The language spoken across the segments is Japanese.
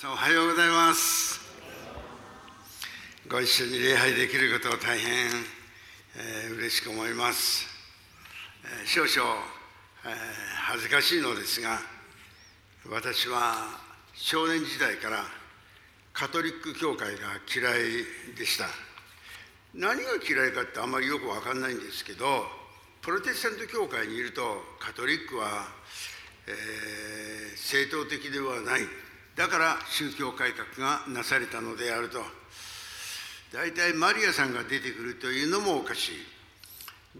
さんおはようございます。ご一緒に礼拝できることを大変、えー、嬉しく思います、えー、少々、えー、恥ずかしいのですが私は少年時代からカトリック教会が嫌いでした。何が嫌いかってあんまりよく分かんないんですけどプロテスタント教会にいるとカトリックは、えー、正当的ではない。だから宗教改革がなされたのであると。大体マリアさんが出てくるというのもおかしい。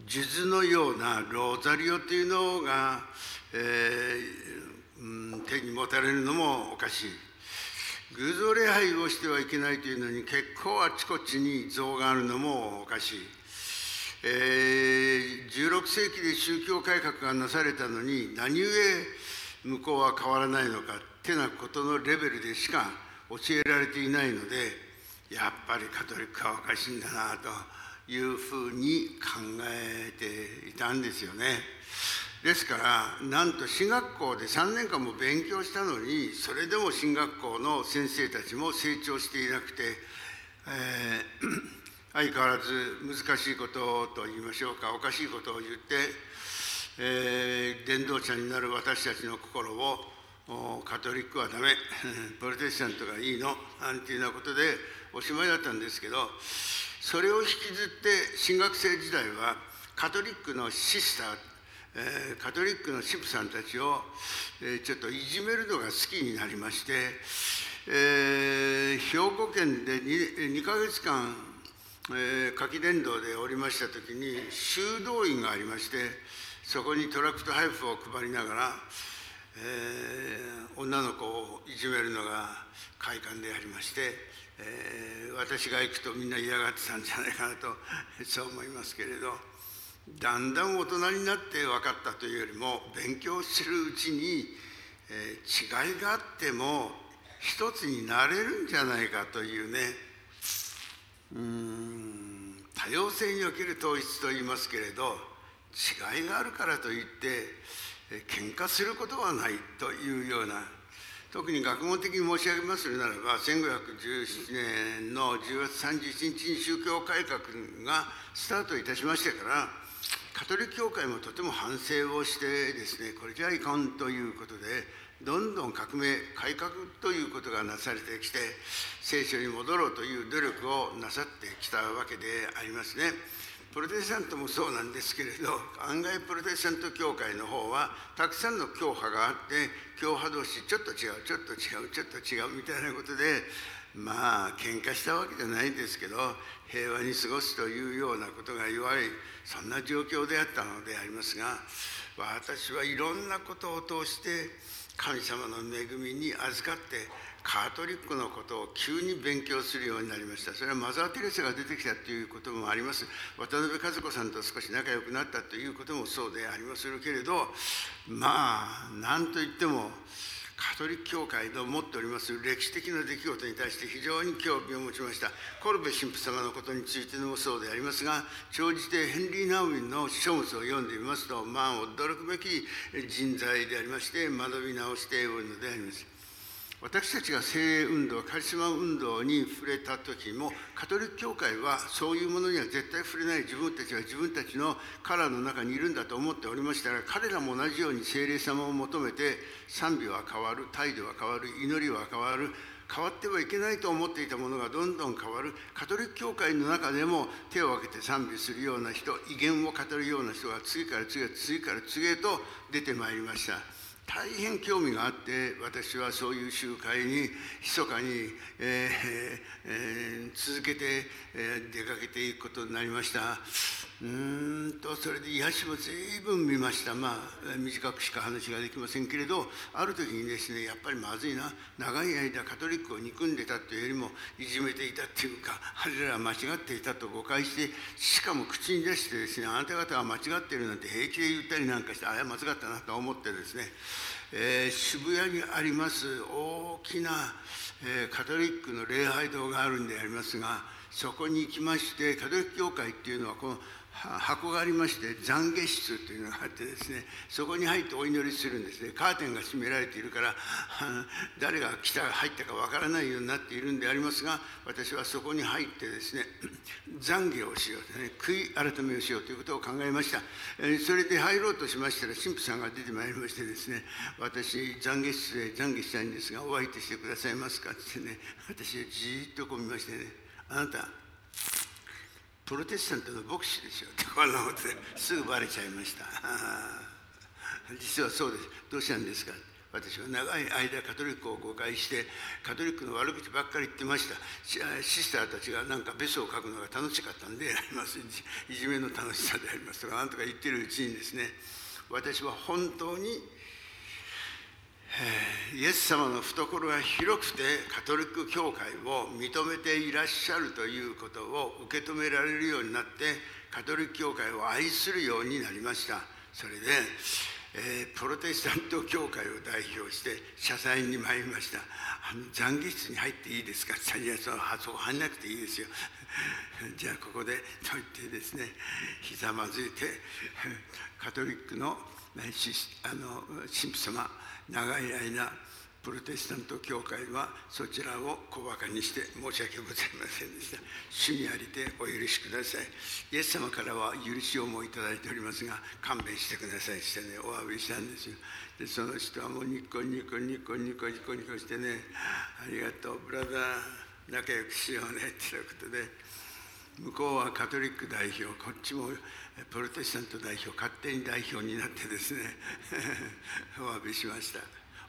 数珠のようなローザリオというのが、えー、うん、手に持たれるのもおかしい。偶像礼拝をしてはいけないというのに結構あちこちに像があるのもおかしい、えー、16世紀で宗教改革がなされたのに何故向こうは変わらないのかてなことのレベルでしか教えられていないのでやっぱりカトリックはおかしいんだなというふうに考えていたんですよね。ですからなんと進学校で3年間も勉強したのにそれでも進学校の先生たちも成長していなくて、えー、相変わらず難しいことと言いましょうかおかしいことを言って、えー、伝道者になる私たちの心をカトリックはダメ。プロテスタントがいいの。なんていうようなことでおしまいだったんですけどそれを引きずって新学生時代はカトリックのシスターえ、カトリックの神父さんたちを、え、ちょっといじめるのが好きになりまして、えー、兵庫県で 2, 2ヶ月間、え、夏季伝道でおりました時に修道院がありましてそこにトラックト配布を配りながら、えー、女の子をいじめるのが快感でありまして、えー、私が行くとみんな嫌がってたんじゃないかなと そう思いますけれど。だんだん大人になって分かったというよりも勉強するうちに、えー、違いがあっても一つになれるんじゃないかというねうん多様性における統一と言いますけれど違いがあるからといって、喧嘩することはないというような特に学問的に申し上げますならば1517年の10月31日に宗教改革がスタートいたしましてからカトリック教会もとても反省をしてですねこれじゃいかんということでどんどん革命改革ということがなされてきて聖書に戻ろうという努力をなさってきたわけでありますね。プロテスタントもそうなんですけれど案外プロテスタント教会の方はたくさんの教派があって教派同士ちょっと違うちょっと違うちょっと違うみたいなことでまあ喧嘩したわけじゃないんですけど平和に過ごすというようなことが言われそんな状況であったのでありますが私はいろんなことを通して神様の恵みに預かってカトリックのことを急に勉強するようになりました。それはマザー・テレサが出てきたということもあります。渡辺和子さんと少し仲良くなったということもそうでありますけれどまあ何といってもカトリック教会の持っております。歴史的な出来事に対して非常に興味を持ちました。コルベ神父様のことについてもそうでありますが長じてヘンリー・ナウィンの書物を読んでみますとまあ驚くべき人材でありまして学び直しておるのであります。私たちが精鋭運動カリスマ運動に触れた時もカトリック教会はそういうものには絶対触れない自分たちは自分たちのカラーの中にいるんだと思っておりましたら彼らも同じように精霊様を求めて賛美は変わる態度は変わる祈りは変わる変わってはいけないと思っていたものがどんどん変わるカトリック教会の中でも手を挙げて賛美するような人威厳を語るような人が次から次へ次から次へと出てまいりました。大変興味があって私はそういう集会に密かに、えーえー、続けて、えー、出かけていくことになりました。うんとそれで癒しも随分見ました。まあ短くしか話ができませんけれどある時にですねやっぱりまずいな。長い間カトリックを憎んでたというよりもいじめていたっていうか彼らは間違っていたと誤解してしかも口に出してですねあなた方は間違っているなんて平気で言ったりなんかしてあれは間違ったなと思ってですねえー、渋谷にあります大きな、えー、カトリックの礼拝堂があるんでありますがそこに行きましてカトリック教会っていうのはこの箱がありまして懺悔室というのがあってですねそこに入ってお祈りするんですね。カーテンが閉められているから 誰が来た入ったかわからないようになっているんでありますが私はそこに入ってですね 懺悔をしようとね悔い改めをしようということを考えました。それで入ろうとしましたら神父さんが出てまいりましてですね私懺悔室で懺悔したいんですがお相手してくださいますかってね私じーっとこう見ましてねあなたプロテスタントの牧師ですよってこんなことですぐバレちゃいました。実はそうです。どうしたんですか。私は長い間カトリックを誤解してカトリックの悪口ばっかり言ってました。シスターたちがなんかベスを書くのが楽しかったんであります。いじめの楽しさでありますとかなんとか言ってるうちにですね私は本当にイエス様の懐が広くてカトリック教会を認めていらっしゃるということを受け止められるようになってカトリック教会を愛するようになりました。それで、えー、プロテスタント教会を代表して謝罪に参りました。あの懺悔室に入っていいですか？って言ったら「そこ入んなくていいですよ」じゃあここでと言ってですねひざまずいてカトリックのあの神父様長い間プロテスタント教会はそちらを小馬鹿にして申し訳ございませんでした。主にありてお許しください。イエス様からは許しをもいただいておりますが勘弁してくださいしてねお詫びしたんですよ。でその人はもうニコニコニコニコニコニコしてねありがとうブラザー仲良くしようねっていうことで向こうはカトリック代表こっちもプロテスタント代表勝手に代表になってですね お詫びしました。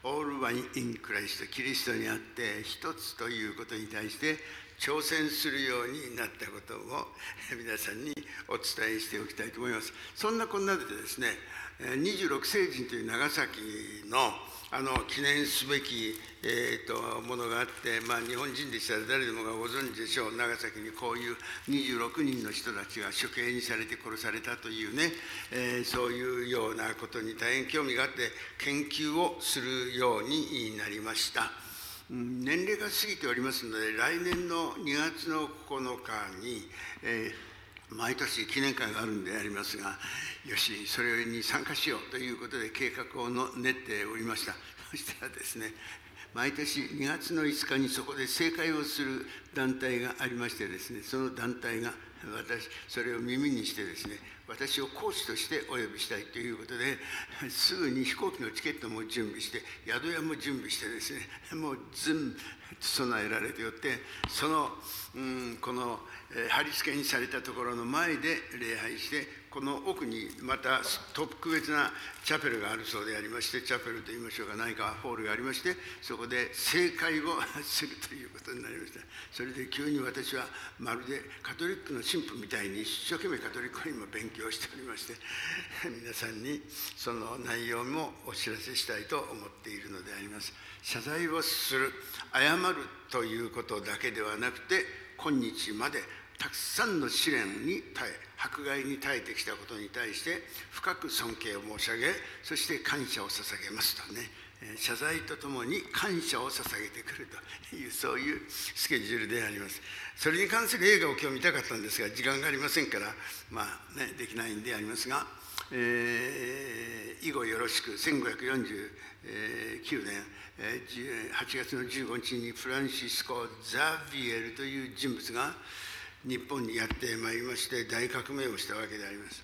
オールワイン・イン・クライストキリストにあって一つということに対して挑戦するようになったことを 皆さんにお伝えしておきたいと思いますそんなこんなでですね26世人という長崎のあの記念すべき、えーと、ものがあって、まあ、日本人でしたら誰でもがご存知でしょう長崎にこういう26人の人たちが処刑にされて殺されたというね、えー、そういうようなことに大変興味があって研究をするようになりました。年齢が過ぎておりますので来年の2月の9日に、えー、毎年記念会があるんでありますがよしそれに参加しようということで計画をの練っておりました。そしたらですね毎年2月の5日にそこで正解をする団体がありましてですねその団体が私それを耳にしてですね私を講師としてお呼びしたいということですぐに飛行機のチケットも準備して宿屋も準備してですねもう全部備えられておってその、うん、この、え、貼り付けにされたところの前で礼拝してこの奥にまた特別なチャペルがあるそうでありましてチャペルといいましょうか何かホールがありましてそこで正解をするということになりました。それで急に私はまるでカトリックの神父みたいに一生懸命カトリックを今勉強しておりまして皆さんにその内容もお知らせしたいと思っているのであります。謝罪をする謝るということだけではなくて今日までたくさんの試練に耐え迫害に耐えてきたことに対して深く尊敬を申し上げそして感謝を捧げますとね。謝罪とともに感謝を捧げてくるというそういうスケジュールであります。それに関する映画を今日見たかったんですが時間がありませんからまあねできないんでありますが、えー、以後よろしく1549年8月の15日にフランシスコ・ザビエルという人物が日本にやってまいりまして大革命をしたわけであります。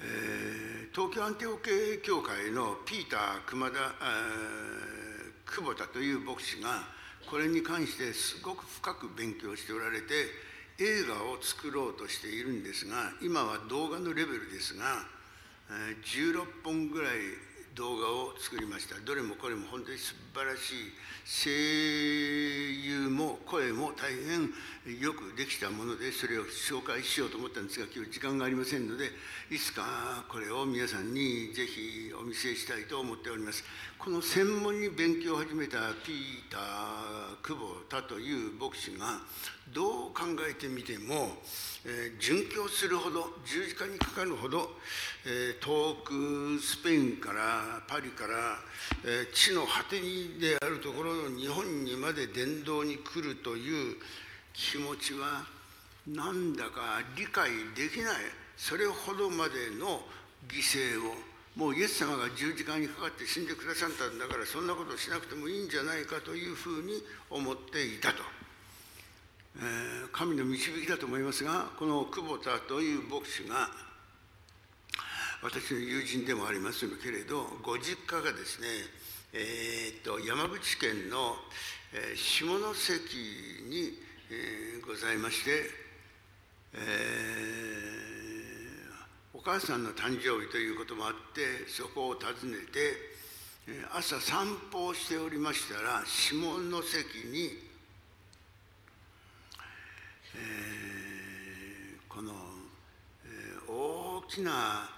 えー、東京アンテオ系教会のピーター熊田久保田という牧師がこれに関してすごく深く勉強しておられて映画を作ろうとしているんですが今は動画のレベルですが16本ぐらい動画を作りましたどれもこれも本当に素晴らしい声優声も大変よくできたものでそれを紹介しようと思ったんですが今日時間がありませんのでいつかこれを皆さんにぜひお見せしたいと思っております。この専門に勉強を始めたピーター・久保田という牧師がどう考えてみても、えー、殉教するほど十字架にかかるほど、えー、遠くスペインからパリから、えー、地の果てにであるところの日本にまで伝道に来るという気持ちはなんだか理解できない。それほどまでの犠牲を。もうイエス様が十字架にかかって死んでくださったんだからそんなことしなくてもいいんじゃないかというふうに思っていたと、神の導きだと思いますがこの久保田という牧師が私の友人でもありますけれどご実家がですね、えー、っと山口県の、え、下関に、えー、ございまして、えー、お母さんの誕生日ということもあってそこを訪ねて朝散歩をしておりましたら下関に、え、この、え、大きな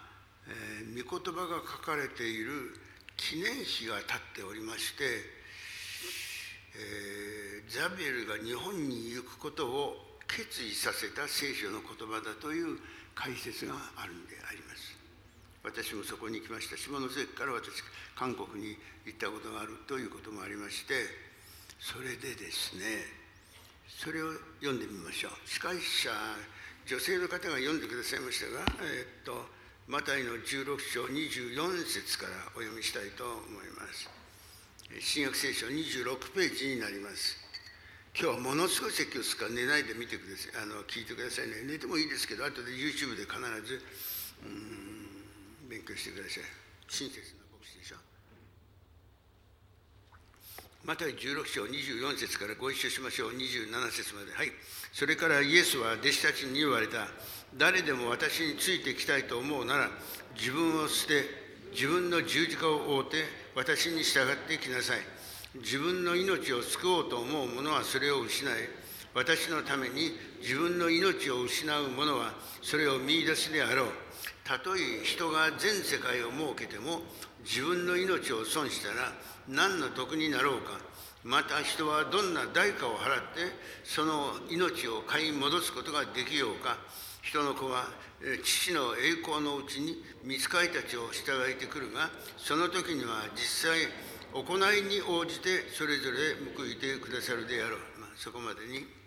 えー、御言葉が書かれている記念碑が立っておりまして、え、ザビエルが日本に行くことを決意させた聖書の言葉だという解説があるんであります。私もそこに行きました下関から私韓国に行ったことがあるということもありましてそれでですねそれを読んでみましょう司会者女性の方が読んでくださいましたが、え、っとマタイの16章24節からお読みしたいと思います。新約聖書26ページになります。今日はものすごい説教ですから寝ないで見てください。あの聞いてくださいね。寝てもいいですけど、後で YouTube で必ずうん勉強してください。親切な牧師でしょ。マタイ16章24節からご一緒しましょう。27節まで。はい。それからイエスは弟子たちに言われた。誰でも私についてきたいと思うなら自分を捨て自分の十字架を追うて私に従ってきなさい自分の命を救おうと思う者はそれを失い私のために自分の命を失う者はそれを見いだすであろうたとえ人が全世界を設けても自分の命を損したら何の得になろうか。また人はどんな代価を払ってその命を買い戻すことができようか。人の子は父の栄光のうちに見つかりたちを従えてくるがその時には実際行いに応じてそれぞれ報いてくださるであろう、まあ、そこまでに。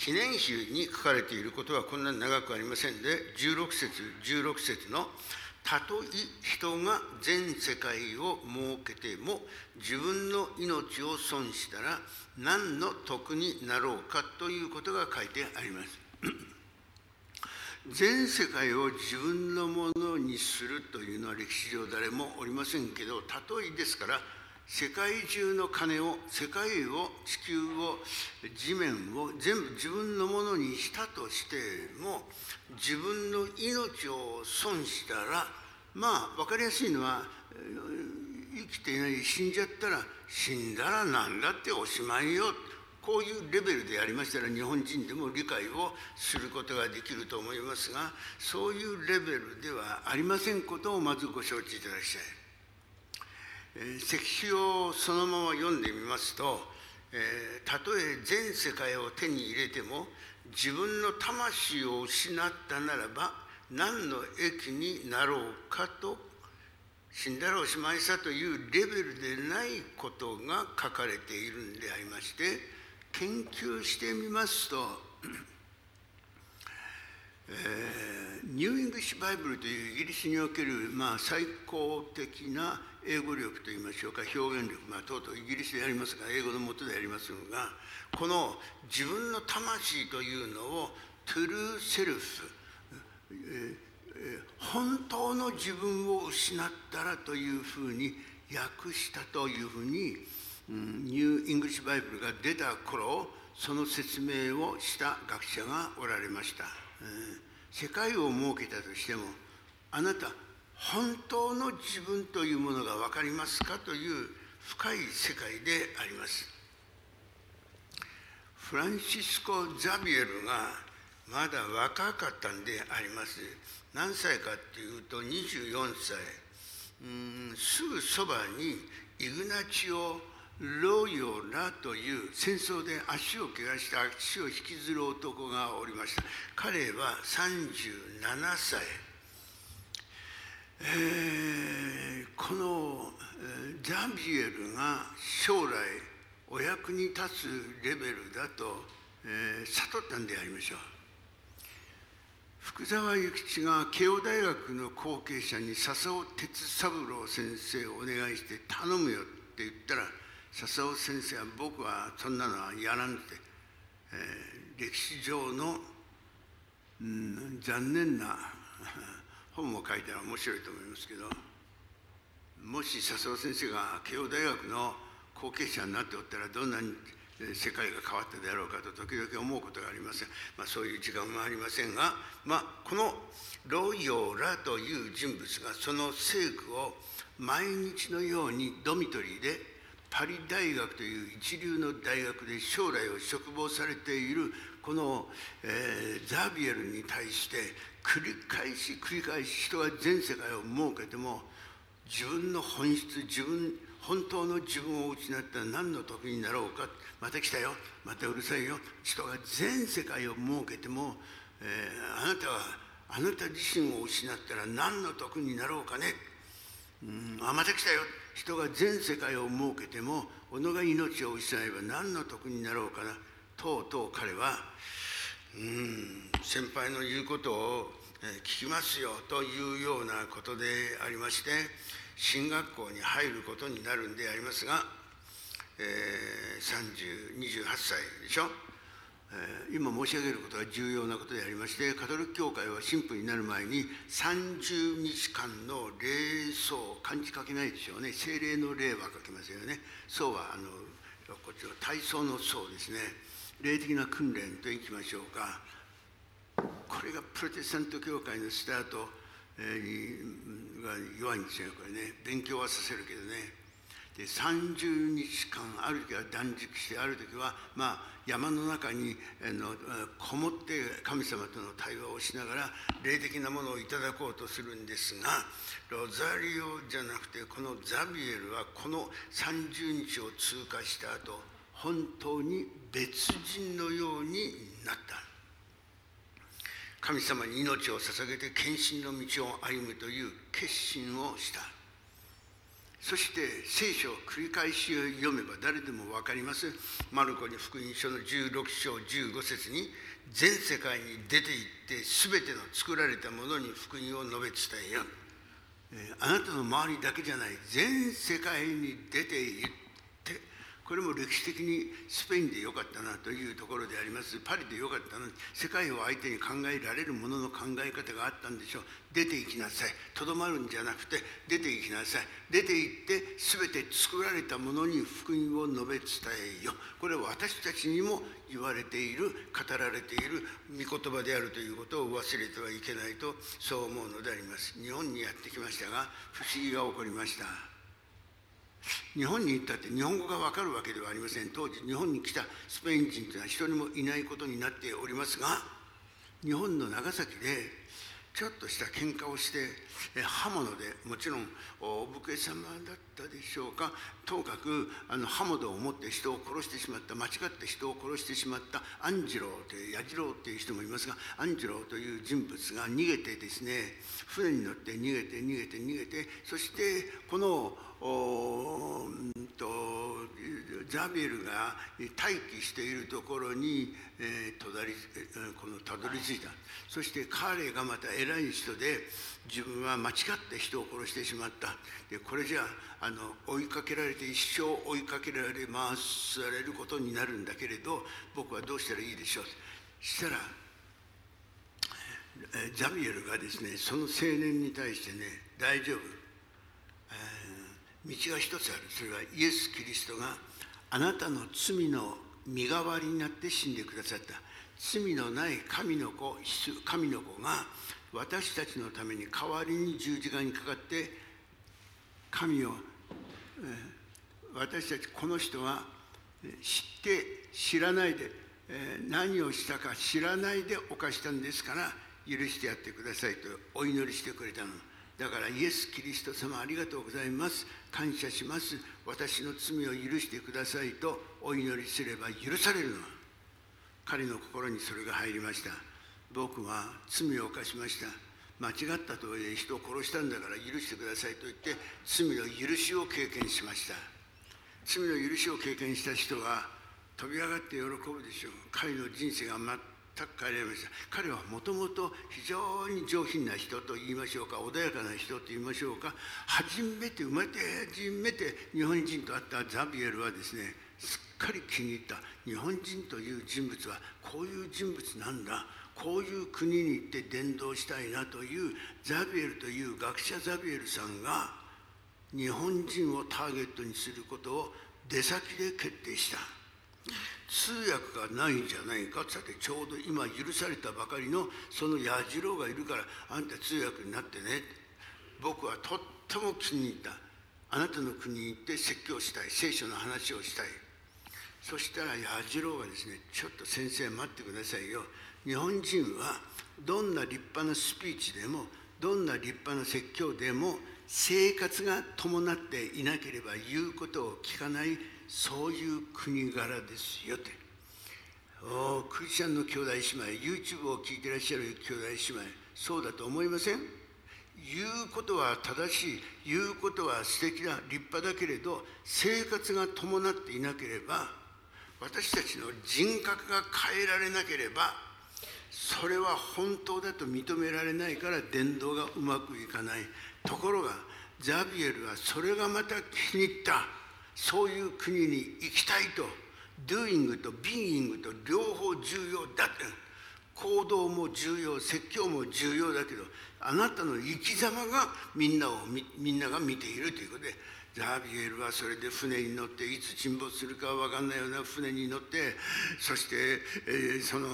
記念碑に書かれていることはこんなに長くありませんで16節16節の「たとえ人が全世界を設けても自分の命を損したら何の得になろうか」ということが書いてあります。全世界を自分のものにするというのは歴史上誰もおりませんけど例えですから世界中の金を世界を地球を地面を全部自分のものにしたとしても自分の命を損したらまあ分かりやすいのは生きていない死んじゃったら死んだら何だっておしまいよこういうレベルでやりましたら日本人でも理解をすることができると思いますがそういうレベルではありませんことをまずご承知いただきたい。石碑をそのまま読んでみますと、えー、たとえ全世界を手に入れても自分の魂を失ったならば何の益になろうかと死んだらおしまいさというレベルでないことが書かれているんでありまして研究してみますと、え、 New English Bible というイギリスにおける、まあ、最高的な英語力といいましょうか表現力、まあ、とうとうイギリスでやりますが英語のもとでやりますがこの自分の魂というのを true self、えー、本当の自分を失ったらというふうに訳したというふうに New English Bible が出た頃その説明をした学者がおられました、世界を儲けたとしてもあなた本当の自分というものが分かりますかという深い世界であります。フランシスコ・ザビエルがまだ若かったんであります。何歳かっていうと24歳。うんすぐそばにイグナチオロヨラという戦争で足を怪我した足を引きずる男がおりました。彼は37歳、えー、このザビエルが将来お役に立つレベルだとえー、悟ったんでありましょう。福沢諭吉が慶応大学の後継者に笹尾哲三郎先生をお願いして頼むよって言ったら笹尾先生は僕はそんなのはやらんって、えー、歴史上の、うん、残念な 本も書いたら面白いと思いますけどもし笹尾先生が慶応大学の後継者になっておったらどんなに世界が変わったであろうかと時々思うことがありません、まあ、そういう時間もありませんが、まあ、このロイヨーラという人物がその聖句を毎日のようにドミトリーでパリ大学という一流の大学で将来を嘱望されているこの、えー、ザビエルに対して繰り返し繰り返し人が全世界を設けても自分の本質自分本当の自分を失ったら何の得になろうか。また来たよ。またうるさいよ。人が全世界を設けても、えー、あなたはあなた自身を失ったら何の得になろうかね、うん、また来たよ。人が全世界を設けても己が命を失えば何の得になろうかな。とうとう彼は、うん、先輩の言うことを聞きますよというようなことでありまして進学校に入ることになるんでありますが、えー、30、28歳でしょ、今申し上げることが重要なことでありましてカトリック教会は神父になる前に30日間の礼葬漢字書けないでしょうね。精霊の礼は書けますよね。葬はあのこっちの体操の葬ですね。霊的な訓練といきましょうか。これがプロテスタント教会のスタートが弱いんですよこれね。勉強はさせるけどね。で30日間ある時は断食してある時はまあ山の中にあのこもって神様との対話をしながら霊的なものをいただこうとするんですがロザリオじゃなくてこのザビエルはこの30日を通過した後本当に別人のようになった。神様に命を捧げて献身の道を歩むという決心をした。そして聖書を繰り返し読めば誰でも分かります。マルコに福音書の16章15節に全世界に出て行って全ての作られたものに福音を述べ伝えよ。あなたの周りだけじゃない。全世界に出て行っこれも歴史的にスペインでよかったなというところであります。パリでよかったな。世界を相手に考えられるものの考え方があったんでしょう。出て行きなさい。とどまるんじゃなくて出て行きなさい。出て行って全て作られたものに福音を述べ伝えよこれは私たちにも言われている語られている御言葉であるということを忘れてはいけないとそう思うのであります。日本にやってきましたが不思議が起こりました。日本に行ったって日本語が分かるわけではありません。当時日本に来たスペイン人というのは一人もいないことになっておりますが日本の長崎でちょっとした喧嘩をして刃物でもちろんお武家様だったでしょうか。ともかくあの刃物を持って人を殺してしまった間違って人を殺してしまったアンジローという矢次郎という人もいますがアンジローという人物が逃げてですね船に乗って逃げて逃げて逃げてそしてこのザビエルが待機しているところに、えー、とだりこのたどり着いた。そして彼がまた偉い人で自分は間違って人を殺してしまった。でこれじゃあの追いかけられて一生追いかけられ回されることになるんだけれど僕はどうしたらいいでしょう。したらザビエルがですねその青年に対してね大丈夫。道が一つある。それはイエス・キリストがあなたの罪の身代わりになって死んでくださった。罪のない神の子神の子が私たちのために代わりに十字架にかかって神を私たちこの人は知って知らないで何をしたか知らないで犯したんですから許してやってくださいとお祈りしてくれたの。だからイエス・キリスト様ありがとうございます。感謝します。私の罪を許してくださいとお祈りすれば許されるの。彼の心にそれが入りました。僕は罪を犯しました。間違ったとはいえ人を殺したんだから許してくださいと言って罪の許しを経験しました。罪の許しを経験した人は飛び上がって喜ぶでしょう。彼の人生が全く変えられました彼はもともと非常に上品な人と言いましょうか穏やかな人と言いましょうか初めて生まれて初めて日本人と会ったザビエルはですねすっかり気に入った。日本人という人物はこういう人物なんだ。こういう国に行って伝道したいなというザビエルという学者ザビエルさんが日本人をターゲットにすることを出先で決定した。通訳がないんじゃないかってさてちょうど今許されたばかりのその矢次郎がいるからあんた通訳になってね。僕はとっても気に入った。あなたの国に行って説教したい聖書の話をしたい。そしたら矢次郎がですねちょっと先生待ってくださいよ。日本人はどんな立派なスピーチでもどんな立派な説教でも生活が伴っていなければ言うことを聞かないそういう国柄ですよって。おクリスチャンの兄弟姉妹 YouTube を聞いてらっしゃる兄弟姉妹そうだと思いません？言うことは正しい言うことは素敵な立派だけれど生活が伴っていなければ私たちの人格が変えられなければそれは本当だと認められないから伝道がうまくいかない。ところがザビエルはそれがまた気に入った。そういう国に行きたいと doing と being と両方重要だって行動も重要説教も重要だけどあなたの生き様がみんなをみんなが見ているということでザビエルはそれで船に乗っていつ沈没するか分かんないような船に乗ってそして、えー、その、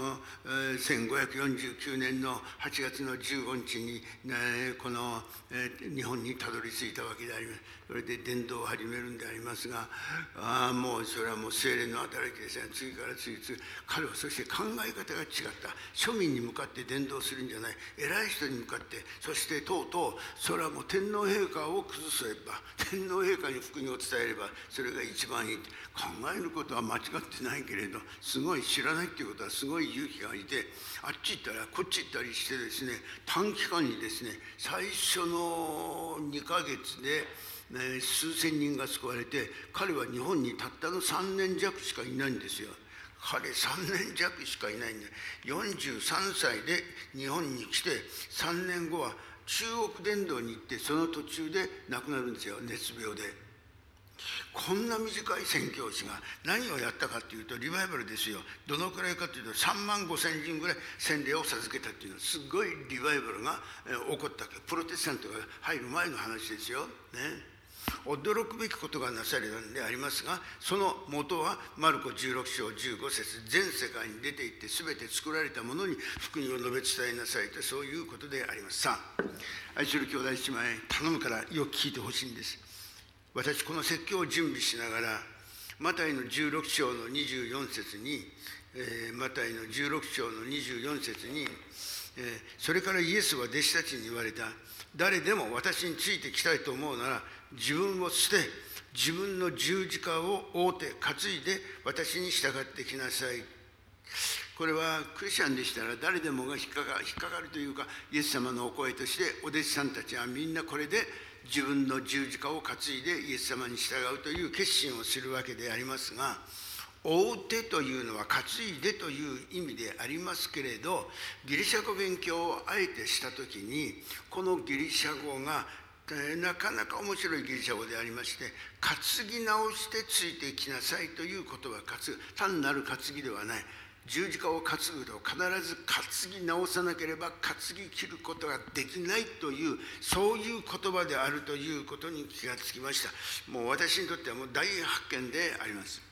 えー、1549年の8月の15日に、ね、この、えー、日本にたどり着いたわけであります。それで伝道を始めるんでありますがああもうそれはもう精霊の働きですね。次から次々彼はそして考え方が違った。庶民に向かって伝道するんじゃない。偉い人に向かってそしてとうとうそれはもう天皇陛下を崩せば天皇陛下陛下に福音を伝えればそれが一番いい考えることは間違ってないけれどすごい知らないっていうことはすごい勇気がいてあっち行ったらこっち行ったりしてですね短期間にですね最初の2ヶ月でね、数千人が救われて彼は日本にたったの3年弱しかいないんですよ。彼3年弱しかいないんで43歳で日本に来て3年後は中国伝道に行ってその途中で亡くなるんですよ熱病で。こんな短い宣教師が何をやったかっていうとリバイバルですよどのくらいかというと3万5千人ぐらい洗礼を授けたっていうのはすごいリバイバルが起こったプロテスタントが入る前の話ですよ。ね驚くべきことがなされたんでありますがその元はマルコ16章15節全世界に出て行って全て作られたものに福音を述べ伝えなさいとそういうことであります。さあ愛する兄弟姉妹頼むからよく聞いてほしいんです。私この説教を準備しながらマタイの16章の24節に、えー、マタイの16章の24節に、えー、それからイエスは弟子たちに言われた。誰でも私についてきたいと思うなら自分を捨て自分の十字架を追うて担いで私に従ってきなさい。これはクリスチャンでしたら誰でもが引っかか引っかかるというかイエス様のお声としてお弟子さんたちはみんなこれで自分の十字架を担いでイエス様に従うという決心をするわけでありますが追うてというのは担いでという意味でありますけれどギリシャ語勉強をあえてした時にこのギリシャ語がなかなか面白いギリシャ語でありまして担ぎ直してついてきなさいという言葉担ぐ。単なる担ぎではない。十字架を担ぐと必ず担ぎ直さなければ担ぎ切ることができないというそういう言葉であるということに気がつきました。もう私にとってはもう大発見であります。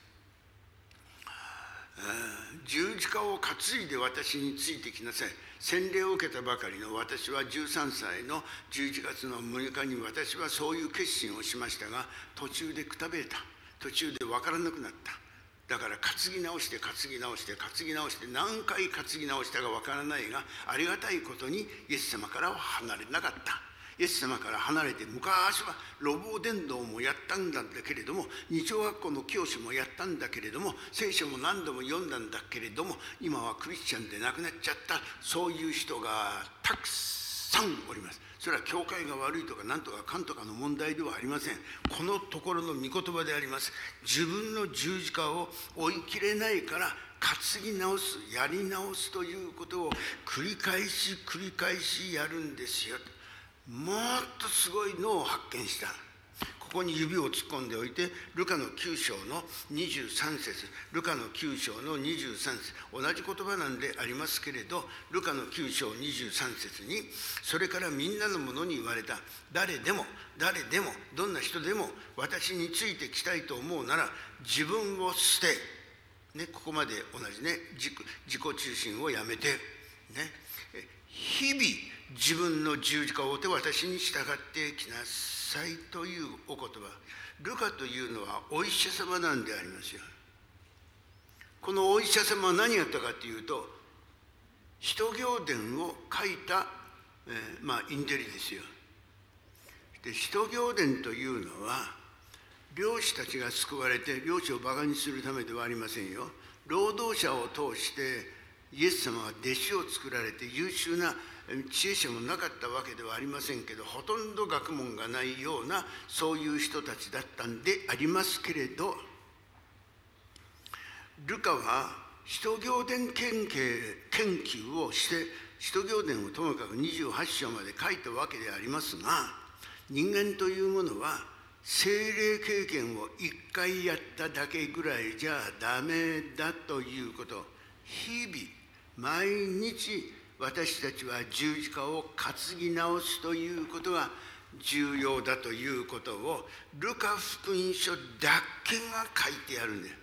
十字架を担いで私についてきなさい。洗礼を受けたばかりの私は13歳の11月の6日に私はそういう決心をしましたが途中でくたべれた。途中で分からなくなった。だから担ぎ直して担ぎ直して担ぎ直して何回担ぎ直したか分からないがありがたいことにイエス様からは離れなかった。イエス様から離れて昔は路傍伝道もやったんだけれども二丁学校の教師もやったんだけれども聖書も何度も読んだんだけれども今はクリスチャンで亡くなっちゃったそういう人がたくさんおります。それは教会が悪いとか何とかかんとかの問題ではありません。このところの御言葉であります。自分の十字架を追いきれないから担ぎ直すやり直すということを繰り返し繰り返しやるんですよ。もっとすごいのを発見した。ここに指を突っ込んでおいてルカの9章の23節。ルカの9章の23節。同じ言葉なんでありますけれどルカの9章23節にそれからみんなのものに言われた。誰でも誰でもどんな人でも私についてきたいと思うなら自分を捨て、ね、ここまで同じね自己中心をやめて、ね、日々自分の十字架を追って私に従ってきなさいというお言葉。ルカというのはお医者様なんでありますよ。このお医者様は何やったかというと使徒行伝を書いた、えー、まあインテリですよ。で使徒行伝というのは漁師たちが救われて漁師をバカにするためではありませんよ。労働者を通してイエス様は弟子を作られて優秀な知恵者もなかったわけではありませんけどほとんど学問がないようなそういう人たちだったんでありますけれどルカは使徒行伝研究をして使徒行伝をともかく28章まで書いたわけでありますが人間というものは精霊経験を一回やっただけぐらいじゃダメだということ。日々毎日私たちは十字架を担ぎ直すということが重要だということをルカ福音書だけが書いてあるんだよ。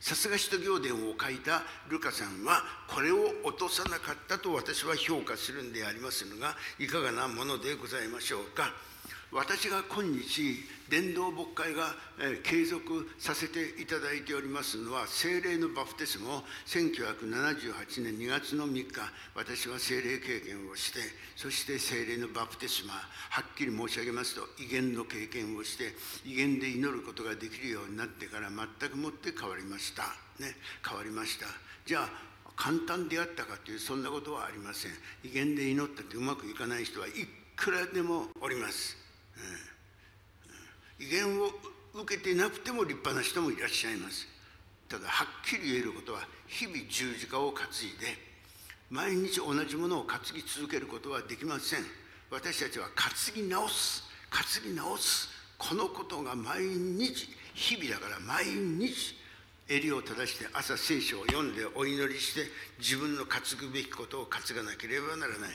さすが使徒行伝を書いたルカさんはこれを落とさなかったと私は評価するんでありますのがいかがなものでございましょうか。私が今日伝道牧会が、継続させていただいておりますのは精霊のバプテスマを1978年2月の3日私は精霊経験をしてそして精霊のバプテスマはっきり申し上げますと威厳の経験をして威厳で祈ることができるようになってから全くもって変わりました。ね変わりました。じゃあ簡単であったかというそんなことはありません。威厳で祈ったってうまくいかない人はいくらでもおります。威厳を受けてなくても立派な人もいらっしゃいます。ただはっきり言えることは日々十字架を担いで毎日同じものを担ぎ続けることはできません。私たちは担ぎ直す担ぎ直すこのことが毎日日々だから毎日襟を正して朝聖書を読んでお祈りして自分の担ぐべきことを担がなければならない。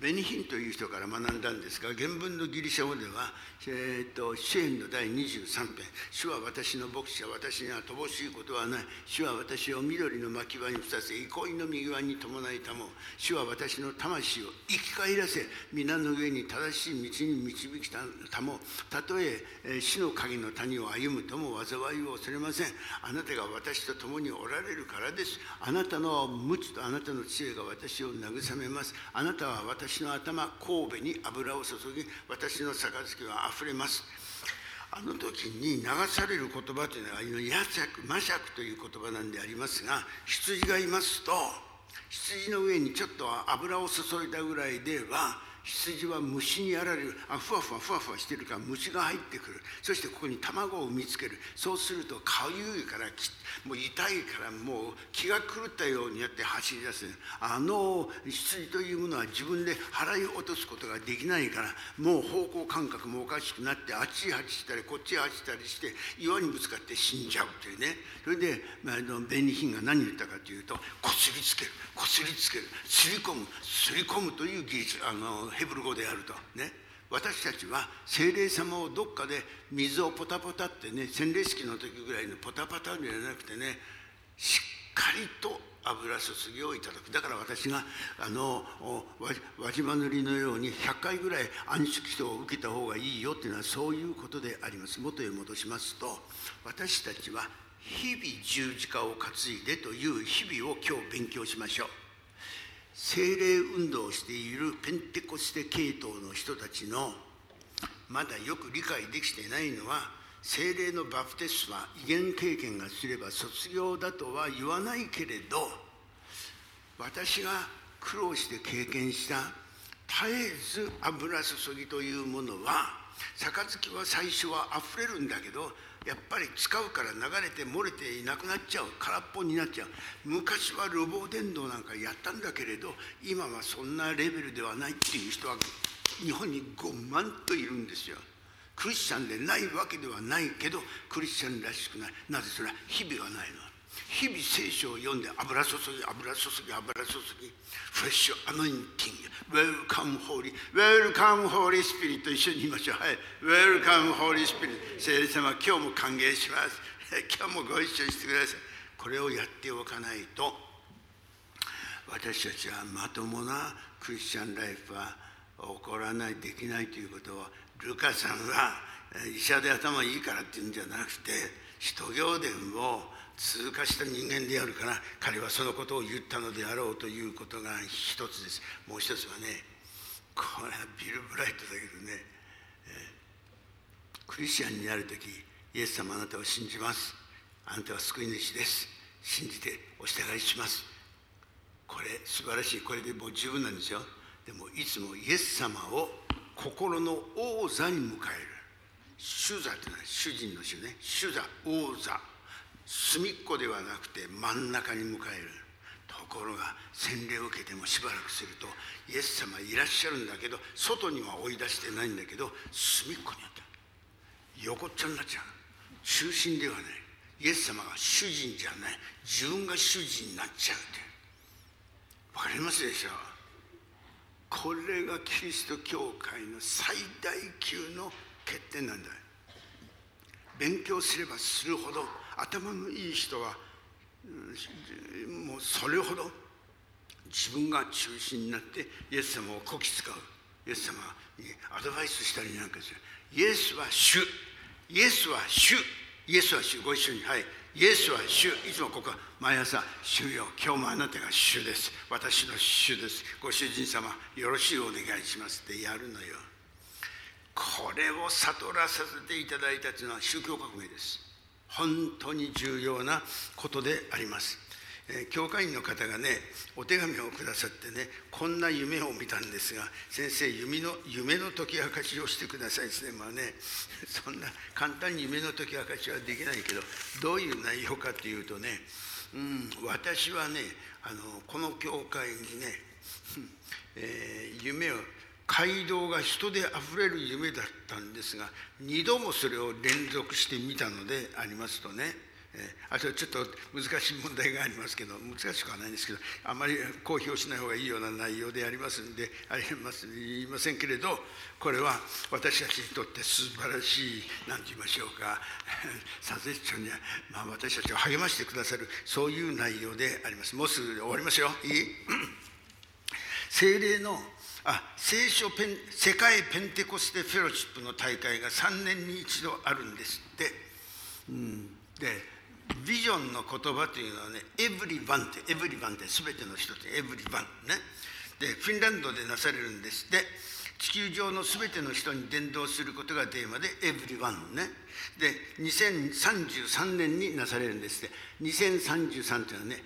ベニヒンという人から学んだんですが原文のギリシャ語では、えーと、支援の第23編「主は私の牧者私には乏しいことはない。主は私を緑の牧場にふさせ憩いの右側に伴いたも主は私の魂を生き返らせ皆の上に正しい道に導きたもたとええ死の影の谷を歩むとも災いを恐れません。あなたが私と共におられるからです。あなたの無知とあなたの知恵が私を慰めます。あなたは私の頭神戸に油を注ぎ私の杯はあふれます。あの時に流される言葉というのは「ヤシャク」「マシャク」という言葉なんでありますが羊がいますと羊の上にちょっと油を注いだぐらいでは羊は虫にやられる。あふわふわふわふわしてるから虫が入ってくる。そしてここに卵を産みつける。そうするとかゆいからもう痛いからもう気が狂ったようにやって走り出す。あの羊というものは自分で払い落とすことができないからもう方向感覚もおかしくなってあっち走ったりこっち走ったりして岩にぶつかって死んじゃうというね。それで、まあ、便利品が何言ったかというとこすりつける。こすりつける。すり込む。すり込むという技術あのヘブル語であると。ね。私たちは精霊様をどっかで水をポタポタってね洗礼式の時ぐらいのポタポタじゃなくてねしっかりと油注ぎをいただく。だから私があの輪島塗りのように100回ぐらい安息基を受けた方がいいよっていうのはそういうことであります。元へ戻しますと私たちは日々十字架を担いでという日々を今日勉強しましょう。精霊運動をしているペンテコステ系統の人たちのまだよく理解できてないのは精霊のバプテスマ威厳経験がすれば卒業だとは言わないけれど私が苦労して経験した絶えず油注ぎというものは杯は最初はあふれるんだけどやっぱり使うから流れて漏れていなくなっちゃう空っぽになっちゃう。昔は路傍伝道なんかやったんだけれど今はそんなレベルではないっていう人は日本にごまんといるんですよ。クリスチャンでないわけではないけどクリスチャンらしくない。なぜそれは日々はないの？日々聖書を読んで油注ぎ油注ぎ油注ぎ。 fresh anointing welcome Holy welcome Holy Spirit 一緒に言いましょう。はい。 welcome Holy Spirit 聖霊様今日も歓迎します。今日もご一緒してください。これをやっておかないと私たちはまともなクリスチャンライフは起こらないできないということをルカさんは医者で頭いいからっていうんじゃなくて使徒行伝を通過した人間であるから彼はそのことを言ったのであろうということが一つです。もう一つはねこれはビル・ブライトだけどね、えー、クリスチャンになる時イエス様あなたを信じます。あなたは救い主です。信じてお従いします。これ素晴らしい。これでもう十分なんですよ。でもいつもイエス様を心の王座に迎える。主座ってのは主人の主ね。主座王座。隅っこではなくて真ん中に迎える。ところが洗礼を受けてもしばらくするとイエス様いらっしゃるんだけど外には追い出してないんだけど隅っこにあった。横っちゃになっちゃう。中心ではない。イエス様が主人じゃない。自分が主人になっちゃうって。分かりますでしょう？これがキリスト教会の最大級の欠点なんだ。勉強すればするほど頭のいい人はもうそれほど自分が中心になってイエス様をこき使う。イエス様にアドバイスしたりなんかする。イエスは主。イエスは主。イエスは主。ご一緒に。はい。イエスは主。いつもここは毎朝「主よ。今日もあなたが主です。私の主です。ご主人様よろしいお願いします」ってやるのよ。これを悟らさせていただいたというのは宗教革命です。本当に重要なことであります。教会員の方がねお手紙をくださってねこんな夢を見たんですが先生夢の夢の解き明かしをしてくださいですねまあね そんな簡単に夢の解き明かしはできないけどどういう内容かというとね、うん、私はねあのこの教会にね、えー、夢を街道が人であふれる夢だったんですが2度もそれを連続してみたのでありますとね。あとちょっと難しい問題がありますけど難しくはないんですけどあまり公表しない方がいいような内容でありますんであります言いませんけれどこれは私たちにとって素晴らしい何て言いましょうか佐々木長には、まあ、私たちを励ましてくださるそういう内容であります。もうすぐ終わりますよ。いい？精霊のあ聖書ペン世界ペンテコステフェロシップの大会が3年に一度あるんですって、うん、でビジョンの言葉というのはねエブリバンってエブリバンって全ての人ってエブリバンね。でフィンランドでなされるんですって。地球上の全ての人に伝道することがテーマでエブリワンね。で2033年になされるんですって。2033というのはね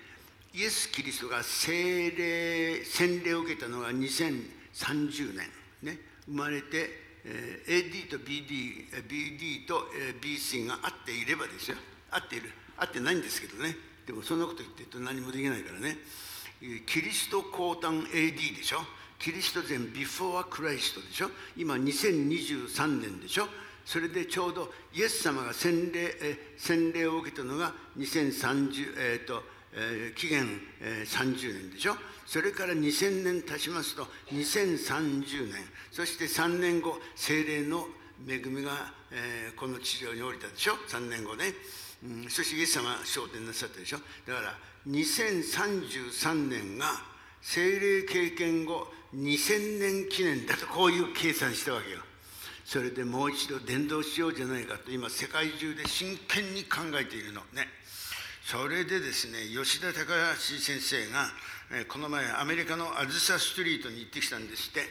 イエス・キリストが聖霊洗礼を受けたのが2033 30年ね生まれて、えー、AD と BD, BD と、えー、BC が合っていればですよ。合っている。合ってないんですけどね。でもそんなこと言ってると何もできないからね。キリスト降誕 AD でしょ。キリスト前ビフォークライストでしょ今2023年でしょ。それでちょうどイエス様が洗礼え洗礼を受けたのが2030、えーとえー、紀元、えー、30年でしょ？それから2000年経ちますと2030年そして3年後精霊の恵みが、えー、この地上に降りたでしょ？3年後ね、うん、そしてイエス様が昇天なさったでしょ？だから2033年が精霊経験後2000年記念だとこういう計算したわけよ。それでもう一度伝道しようじゃないかと今世界中で真剣に考えているの。ね。それでですね吉田隆史先生がえこの前アメリカのあずさストリートに行ってきたんですって、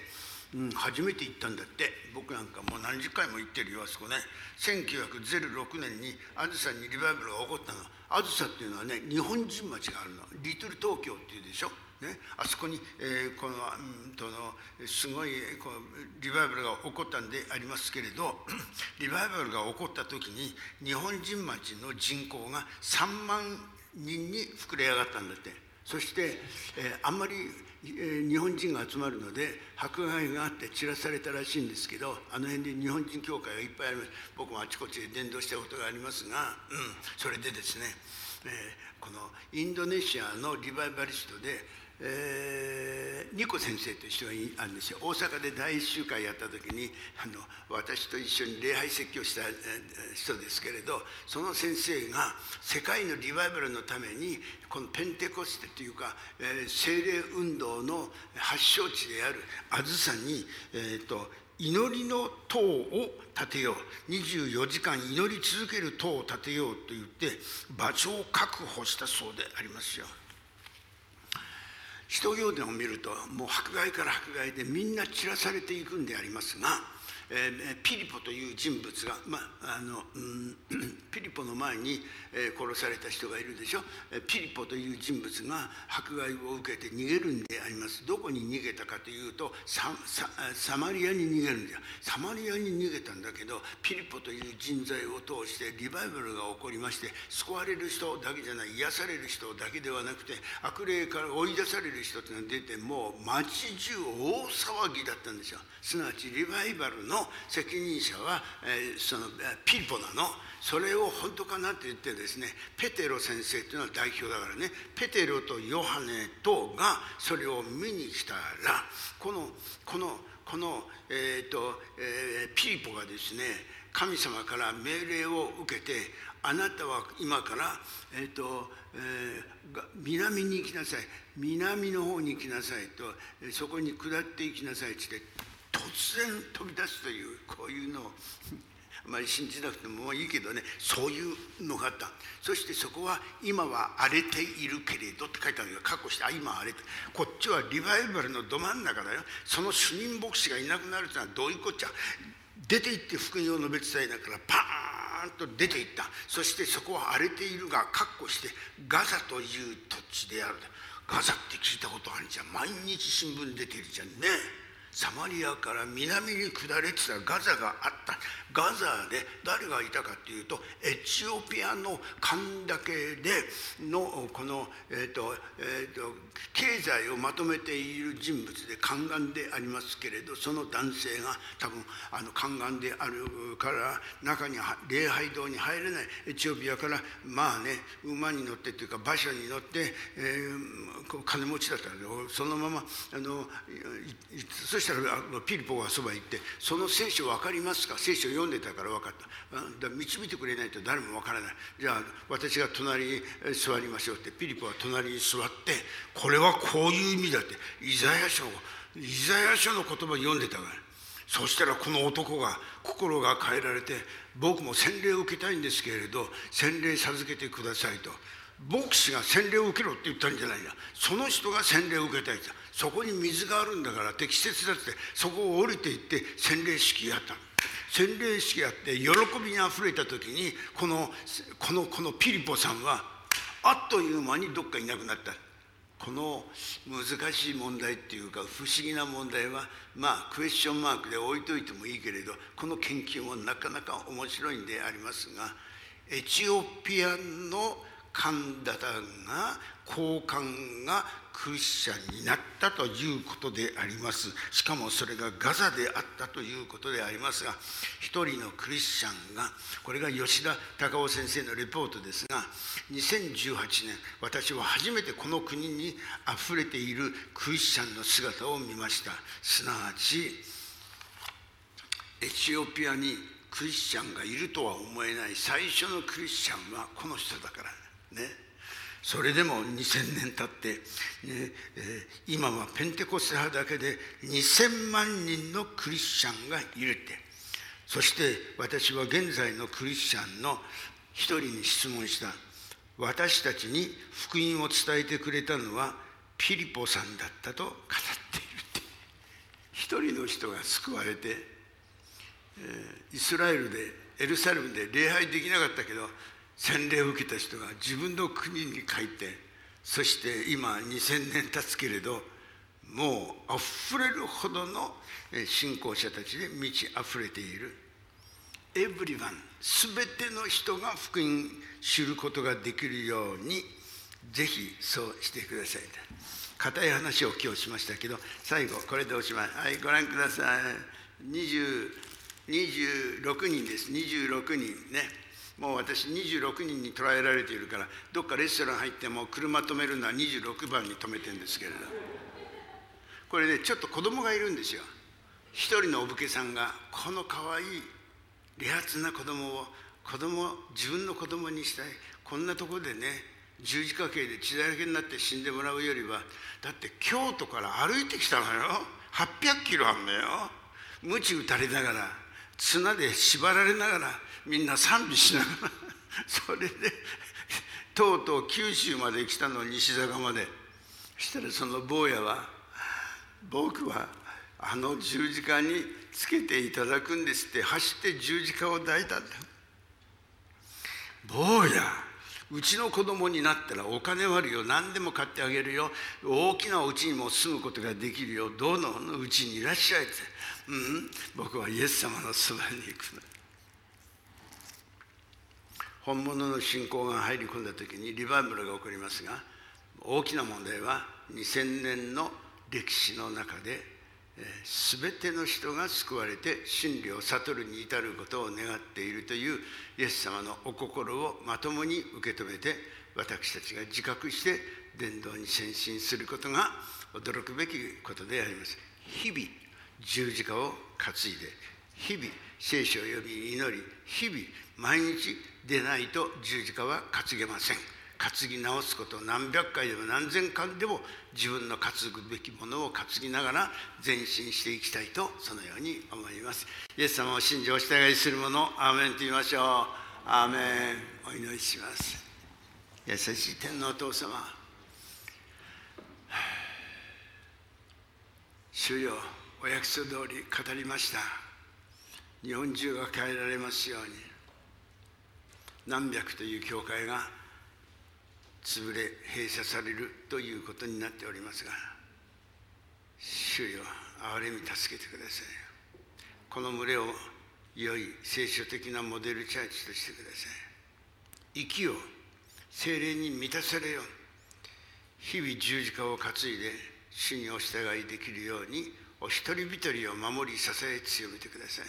うん、初めて行ったんだって。僕なんかもう何十回も行ってるよあそこね。1906年にあずさにリバイバルが起こったの。あずさっていうのはね日本人町があるの。リトル東京っていうでしょ、ね、あそこに、えー、この,、うん、とのすごいこのリバイバルが起こったんでありますけれど リバイバルが起こった時に日本人町の人口が3万人に膨れ上がったんだって。そして、えー、あんまり、えー、日本人が集まるので迫害があって散らされたらしいんですけどあの辺で日本人教会がいっぱいあります。僕もあちこちで伝道したことがありますが、うん、それでですね、えー、このインドネシアのリバイバリストでえー、ニコ先生という人がいるんですよ大阪で第一集会やった時にあの私と一緒に礼拝説教した人ですけれどその先生が世界のリバイバルのためにこのペンテコステというか、えー、精霊運動の発祥地であるあずさに、えーと、祈りの塔を建てよう24時間祈り続ける塔を建てようと言って場所を確保したそうでありますよ。使徒行伝を見るともう迫害から迫害でみんな散らされていくんでありますがえー、ピリポという人物が、まあのうん、ピリポの前に、えー、殺された人がいるでしょ。ピリポという人物が迫害を受けて逃げるんであります。どこに逃げたかというとササマリアに逃げるんだよ。サマリアに逃げたんだけどピリポという人材を通してリバイバルが起こりまして救われる人だけじゃない癒される人だけではなくて悪霊から追い出される人っていうのが出てもう町中大騒ぎだったんですよ。すなわちリバイバルのの責任者は、えー、そのピリポなのそれを本当かなって言ってですねペテロ先生というのは代表だからねペテロとヨハネとがそれを見に来たらこのこのこの、えーとえー、ピリポがですね神様から命令を受けてあなたは今から、えーとえー、南に行きなさい。南の方に行きなさいとそこに下っていきなさいって突然飛び出すというこういうのを あまり信じなくてもいいけどねそういうのがあった。そしてそこは今は荒れているけれどって書いてあるけど確保してあ今荒れてこっちはリバイバルのど真ん中だよ。その主任牧師がいなくなるってのはどういうこっちゃ？出て行って福音を述べ伝えながらパーンと出て行った。そしてそこは荒れているが確保してガザという土地であるガザって聞いたことあるじゃん。毎日新聞出てるじゃんね。サマリアから南に下れてたガザがあった。ガザで誰がいたかっていうとエチオピアの神だけでのこの、えーとえーと、経済をまとめている人物で宦官でありますけれどその男性が多分あの宦官であるから中に礼拝堂に入れない。エチオピアからまあね馬に乗ってっていうか馬車に乗って、えー、金持ちだったんでそのままあのそしたらピリポがそば行って「その聖書分かりますか？聖書読んでたから分かった」だ導いてくれないと誰も分からない。じゃあ私が隣に座りましょうってピリポは隣に座ってこれはこういう意味だってイザヤ書をイザヤ書の言葉を読んでたからそしたらこの男が心が変えられて僕も洗礼を受けたいんですけれど洗礼授けてくださいと。牧師が洗礼を受けろって言ったんじゃないんだその人が洗礼を受けたいんだそこに水があるんだから適切だってそこを降りていって洗礼式やった洗礼式やって喜びにあふれた時にこのこのこのピリポさんはあっという間にどっかいなくなった。この難しい問題っていうか不思議な問題はまあクエスチョンマークで置いといてもいいけれどこの研究もなかなか面白いんでありますがエチオピアの神田が交換がクリスチャンになったということであります。しかもそれがガザであったということでありますが一人のクリスチャンがこれが吉田隆夫先生のレポートですが2018年私は初めてこの国にあふれているクリスチャンの姿を見ました。すなわちエチオピアにクリスチャンがいるとは思えない最初のクリスチャンはこの人だからね。それでも2000年経って、ねえー、今はペンテコステ派だけで2000万人のクリスチャンがいるって。そして私は現在のクリスチャンの一人に質問した。私たちに福音を伝えてくれたのはピリポさんだったと語っているって。一人の人が救われて、えー、イスラエルでエルサレムで礼拝できなかったけど洗礼を受けた人が自分の国に帰ってそして今2000年経つけれどもうあふれるほどの信仰者たちで満ち溢れている。エブリワン全ての人が福音知ることができるようにぜひそうしてください硬い話を今日しましたけど最後これでおしまい。はいご覧ください。20 26人です。26人ね。もう私26人に捉えられているからどっかレストラン入っても車止めるのは26番に止めてるんですけれど。これねちょっと子供がいるんですよ。一人のお武家さんがこのかわいい利発な子供を子供自分の子供にしたい。こんなとこでね十字架形で血だらけになって死んでもらうよりはだって京都から歩いてきたのよ。800キロあんのよ。鞭打たれながら。綱で縛られながらみんな賛美しながら それでとうとう九州まで来たの西坂まで。そしたらその坊やは「僕はあの十字架につけていただくんです」って走って十字架を抱いたんだ坊やうちの子供になったらお金はあるよ。何でも買ってあげるよ。大きなお家にも住むことができるよ。どのうちにいらっしゃいって。うん。僕はイエス様のそばに行くの。本物の信仰が入り込んだ時にリバイバルが起こりますが大きな問題は2000年の歴史の中でえ全ての人が救われて真理を悟るに至ることを願っているというイエス様のお心をまともに受け止めて私たちが自覚して伝道に先進することが驚くべきことであります。日々十字架を担いで日々聖書を読み祈り日々毎日でないと十字架は担げません。担ぎ直すこと何百回でも何千回でも自分の担ぐべきものを担ぎながら前進していきたいとそのように思います。イエス様を信じお従いする者アーメンと言いましょう。アーメン。お祈りします。優しい天皇お父様。主よお約束通り語りました。日本中が変えられますように。何百という教会が潰れ閉鎖されるということになっておりますが主よ憐れみ助けてください。この群れを良い聖書的なモデルチャーチとしてください。生きよ精霊に満たされよう。日々十字架を担いで主にお従いできるようにお一人一人を守り支え強めてください。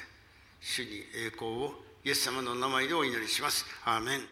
主に栄光をイエス様の名前でお祈りします。アーメン。